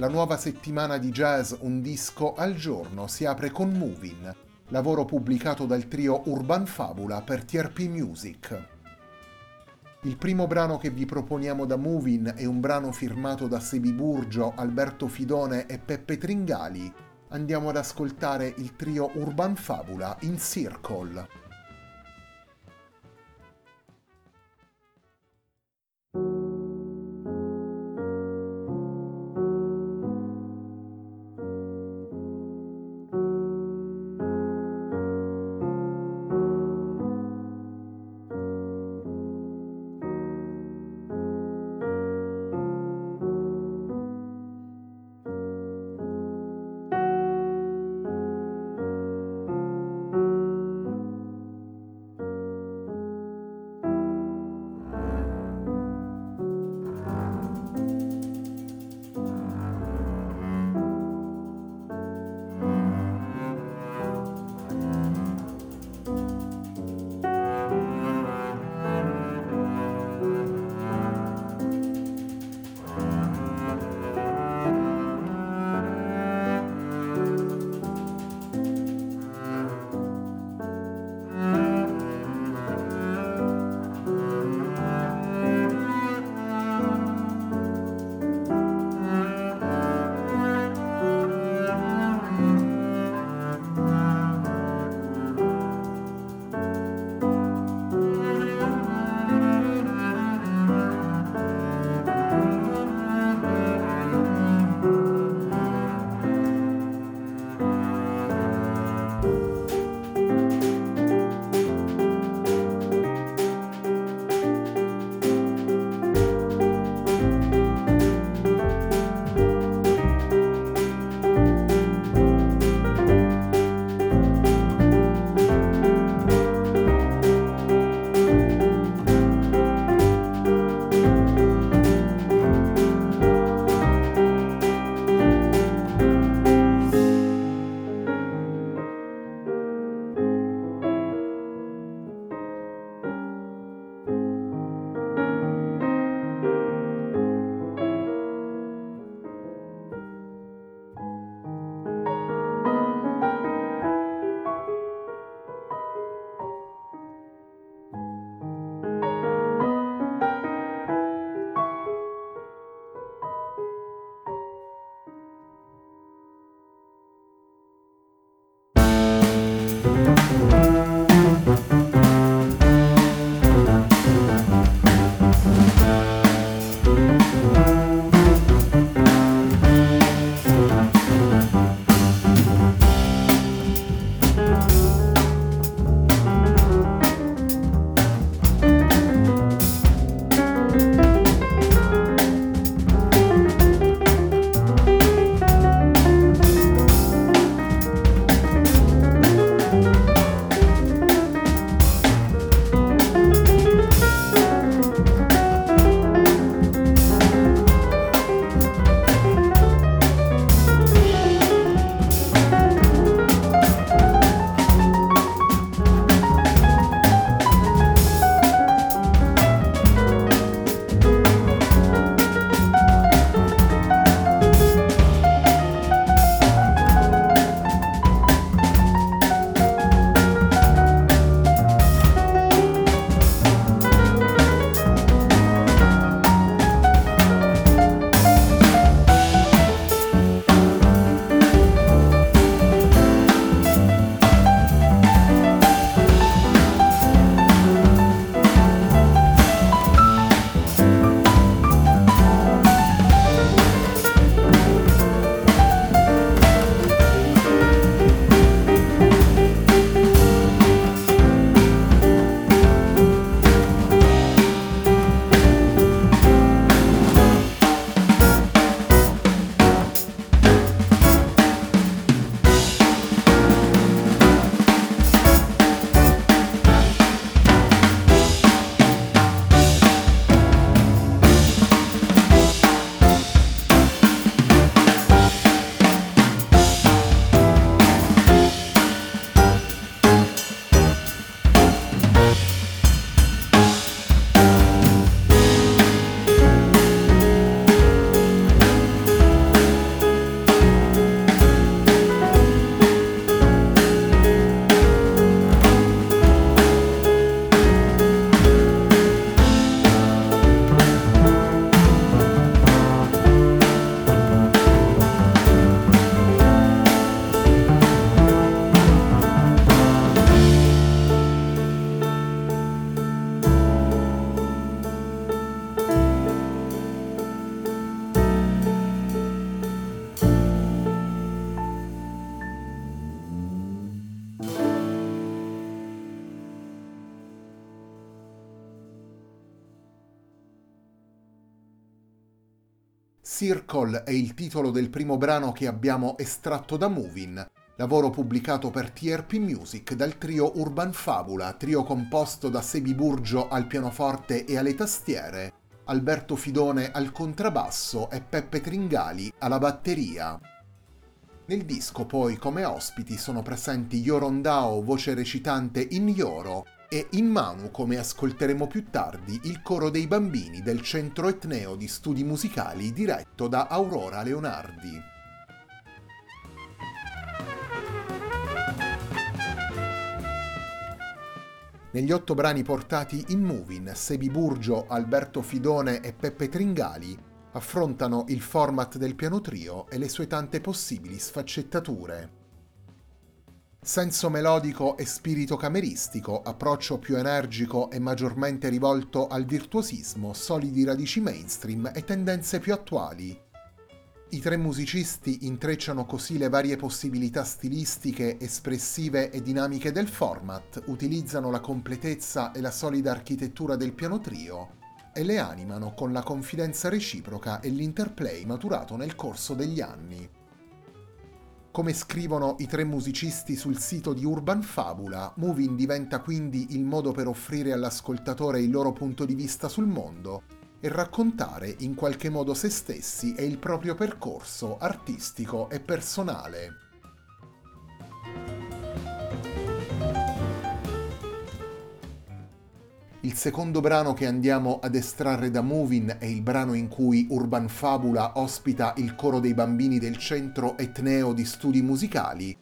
La nuova settimana di jazz Un disco al giorno si apre con Movin, lavoro pubblicato dal trio Urban Fabula per TRP Music. Il primo brano che vi proponiamo da Movin è un brano firmato da Sebi Burgio, Alberto Fidone e Peppe Tringali. Andiamo ad ascoltare il trio Urban Fabula in Circle. Circle è il titolo del primo brano che abbiamo estratto da Movin, lavoro pubblicato per TRP Music dal trio Urban Fabula, trio composto da Sebi Burgio al pianoforte e alle tastiere, Alberto Fidone al contrabbasso e Peppe Tringali alla batteria. Nel disco poi come ospiti sono presenti Yorondao, voce recitante in Yoro, e in Manu, come ascolteremo più tardi, il coro dei bambini del centro etneo di studi musicali diretto da Aurora Leonardi. Negli otto brani portati in Movin, Sebi Burgio, Alberto Fidone e Peppe Tringali affrontano il format del piano trio e le sue tante possibili sfaccettature. Senso melodico e spirito cameristico, approccio più energico e maggiormente rivolto al virtuosismo, solidi radici mainstream e tendenze più attuali. I tre musicisti intrecciano così le varie possibilità stilistiche, espressive e dinamiche del format, utilizzano la completezza e la solida architettura del piano trio e le animano con la confidenza reciproca e l'interplay maturato nel corso degli anni. Come scrivono i tre musicisti sul sito di Urban Fabula, Moving diventa quindi il modo per offrire all'ascoltatore il loro punto di vista sul mondo e raccontare in qualche modo se stessi e il proprio percorso artistico e personale. Il secondo brano che andiamo ad estrarre da Movin è il brano in cui Urban Fabula ospita il coro dei bambini del centro etneo di studi musicali.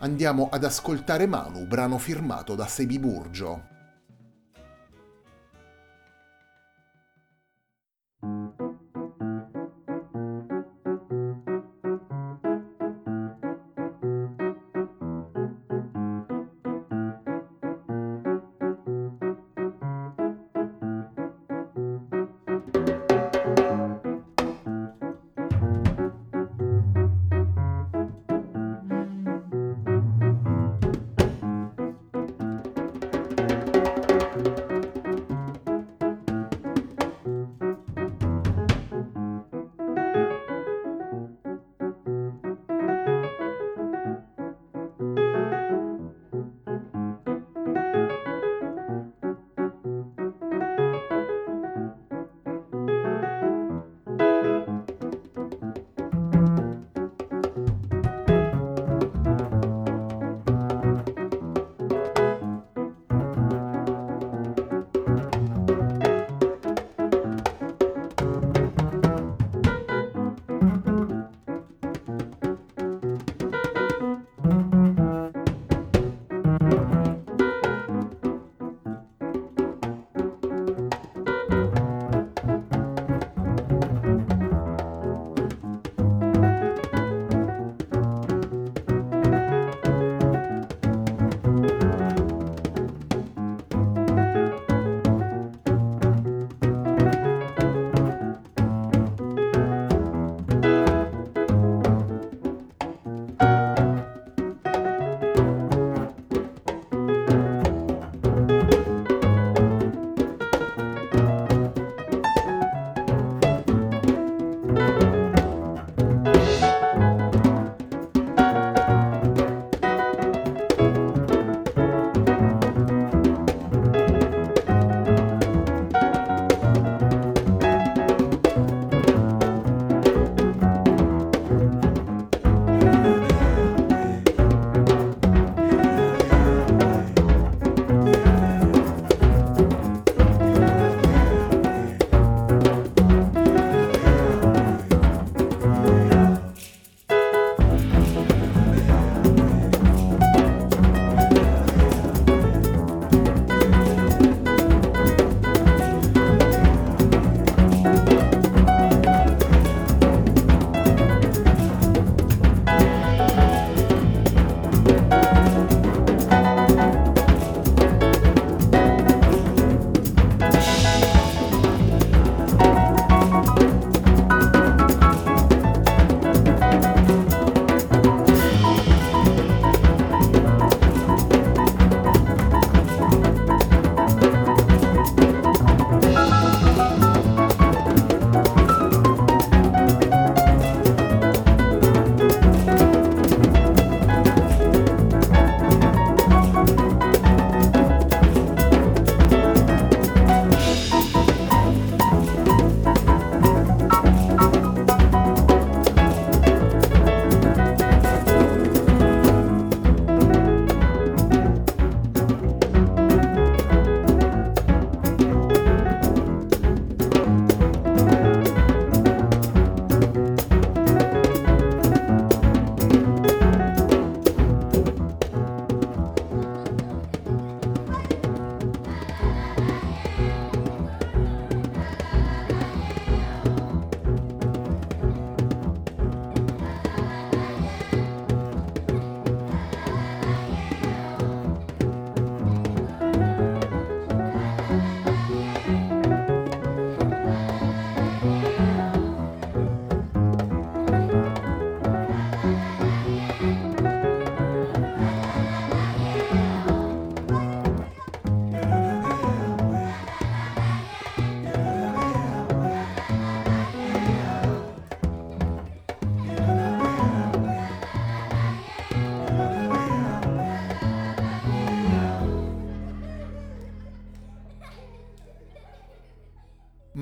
Andiamo ad ascoltare Manu, brano firmato da Sebi Burgio.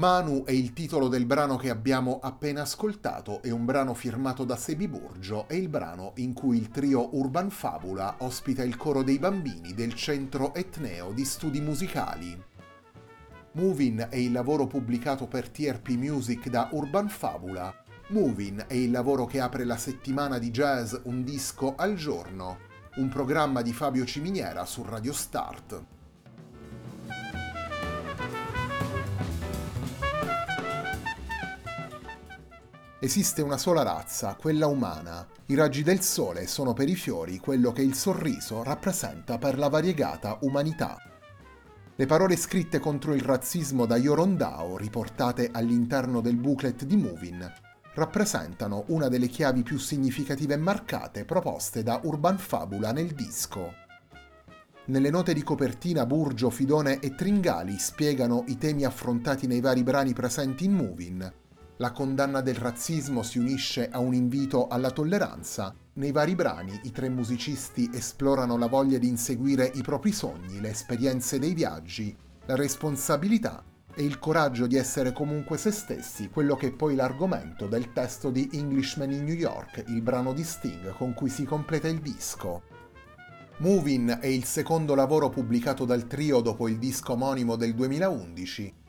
Manu è il titolo del brano che abbiamo appena ascoltato, è un brano firmato da Sebi Burgio, è il brano in cui il trio Urban Fabula ospita il coro dei bambini del centro etneo di studi musicali. Movin è il lavoro pubblicato per TRP Music da Urban Fabula. Movin è il lavoro che apre la settimana di jazz Un disco al giorno, un programma di Fabio Ciminiera su Radio Start. Esiste una sola razza, quella umana. I raggi del sole sono per i fiori quello che il sorriso rappresenta per la variegata umanità. Le parole scritte contro il razzismo da Yorondao, riportate all'interno del booklet di Movin, rappresentano una delle chiavi più significative e marcate proposte da Urban Fabula nel disco. Nelle note di copertina Burgio, Fidone e Tringali spiegano i temi affrontati nei vari brani presenti in Movin, la condanna del razzismo si unisce a un invito alla tolleranza. Nei vari brani i tre musicisti esplorano la voglia di inseguire i propri sogni, le esperienze dei viaggi, la responsabilità e il coraggio di essere comunque se stessi, quello che è poi l'argomento del testo di Englishman in New York, il brano di Sting con cui si completa il disco. Movin è il secondo lavoro pubblicato dal trio dopo il disco omonimo del 2011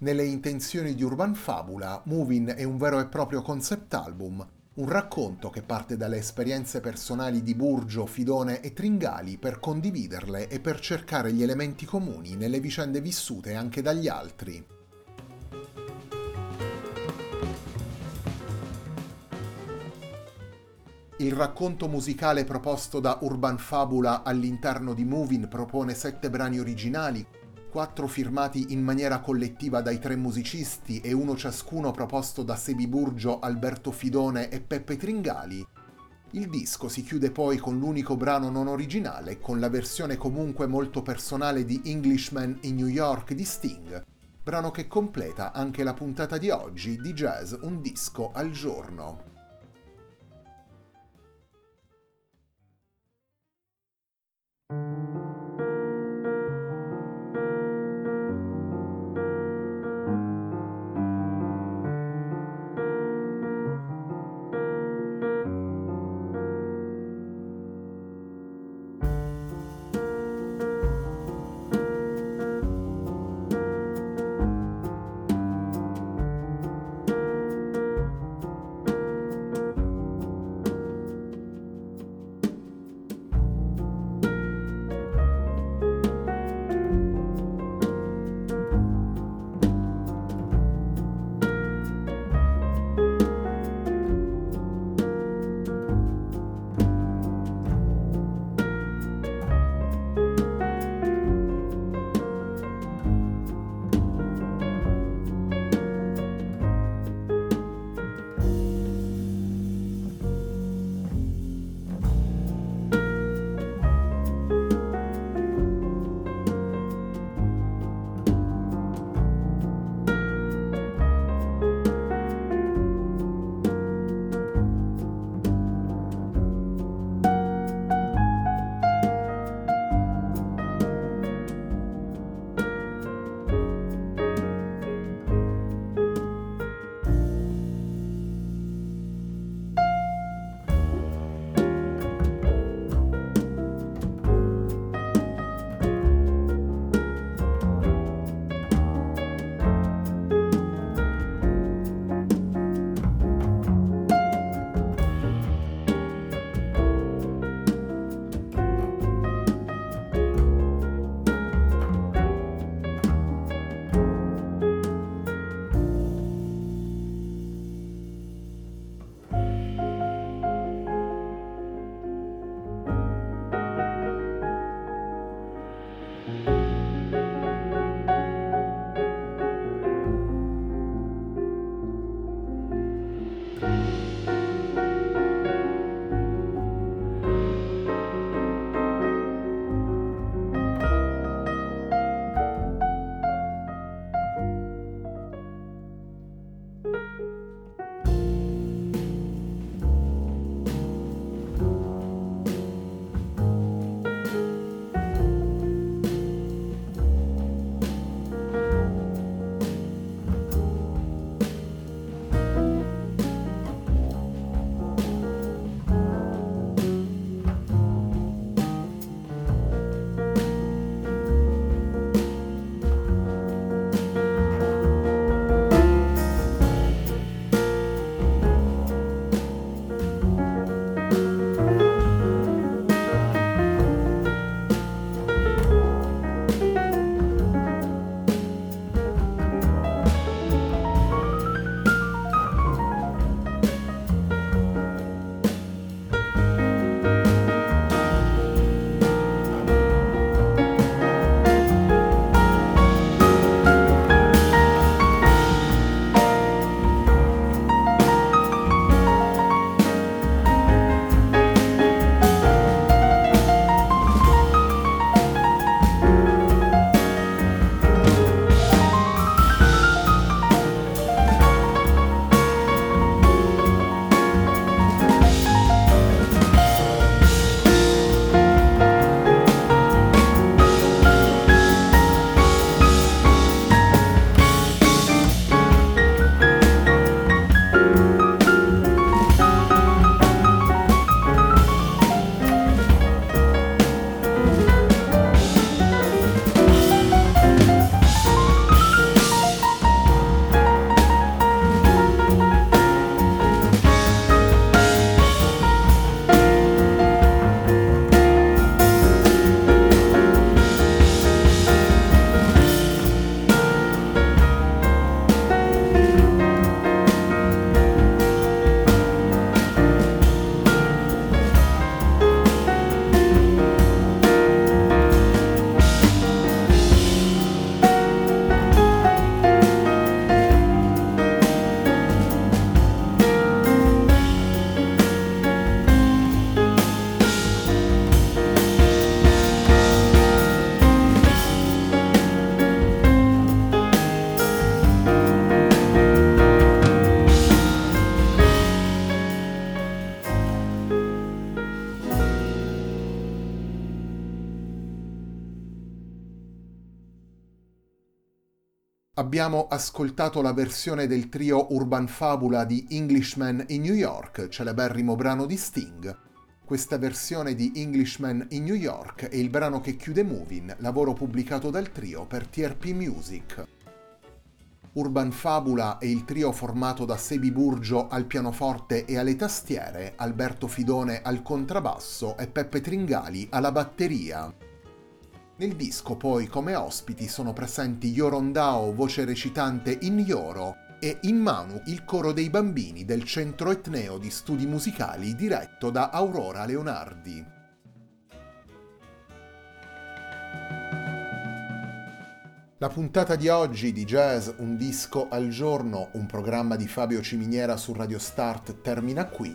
nelle intenzioni di Urban Fabula, Movin è un vero e proprio concept album, un racconto che parte dalle esperienze personali di Burgio, Fidone e Tringali per condividerle e per cercare gli elementi comuni nelle vicende vissute anche dagli altri. Il racconto musicale proposto da Urban Fabula all'interno di Movin propone sette brani originali quattro firmati in maniera collettiva dai tre musicisti e uno ciascuno proposto da Sebi Burgio, Alberto Fidone e Peppe Tringali. Il disco si chiude poi con l'unico brano non originale, con la versione comunque molto personale di Englishman in New York di Sting, brano che completa anche la puntata di oggi di Jazz Un disco al giorno. Abbiamo ascoltato la versione del trio Urban Fabula di Englishman in New York, celeberrimo brano di Sting. Questa versione di Englishman in New York è il brano che chiude Moving, lavoro pubblicato dal trio per TRP Music. Urban Fabula è il trio formato da Sebi Burgio al pianoforte e alle tastiere, Alberto Fidone al contrabbasso e Peppe Tringali alla batteria. Nel disco poi come ospiti sono presenti Yorondao, voce recitante in Yoro, e in Manu il coro dei bambini del centro etneo di studi musicali diretto da Aurora Leonardi. La puntata di oggi di Jazz Un disco al giorno, un programma di Fabio Ciminiera su Radio Start termina qui.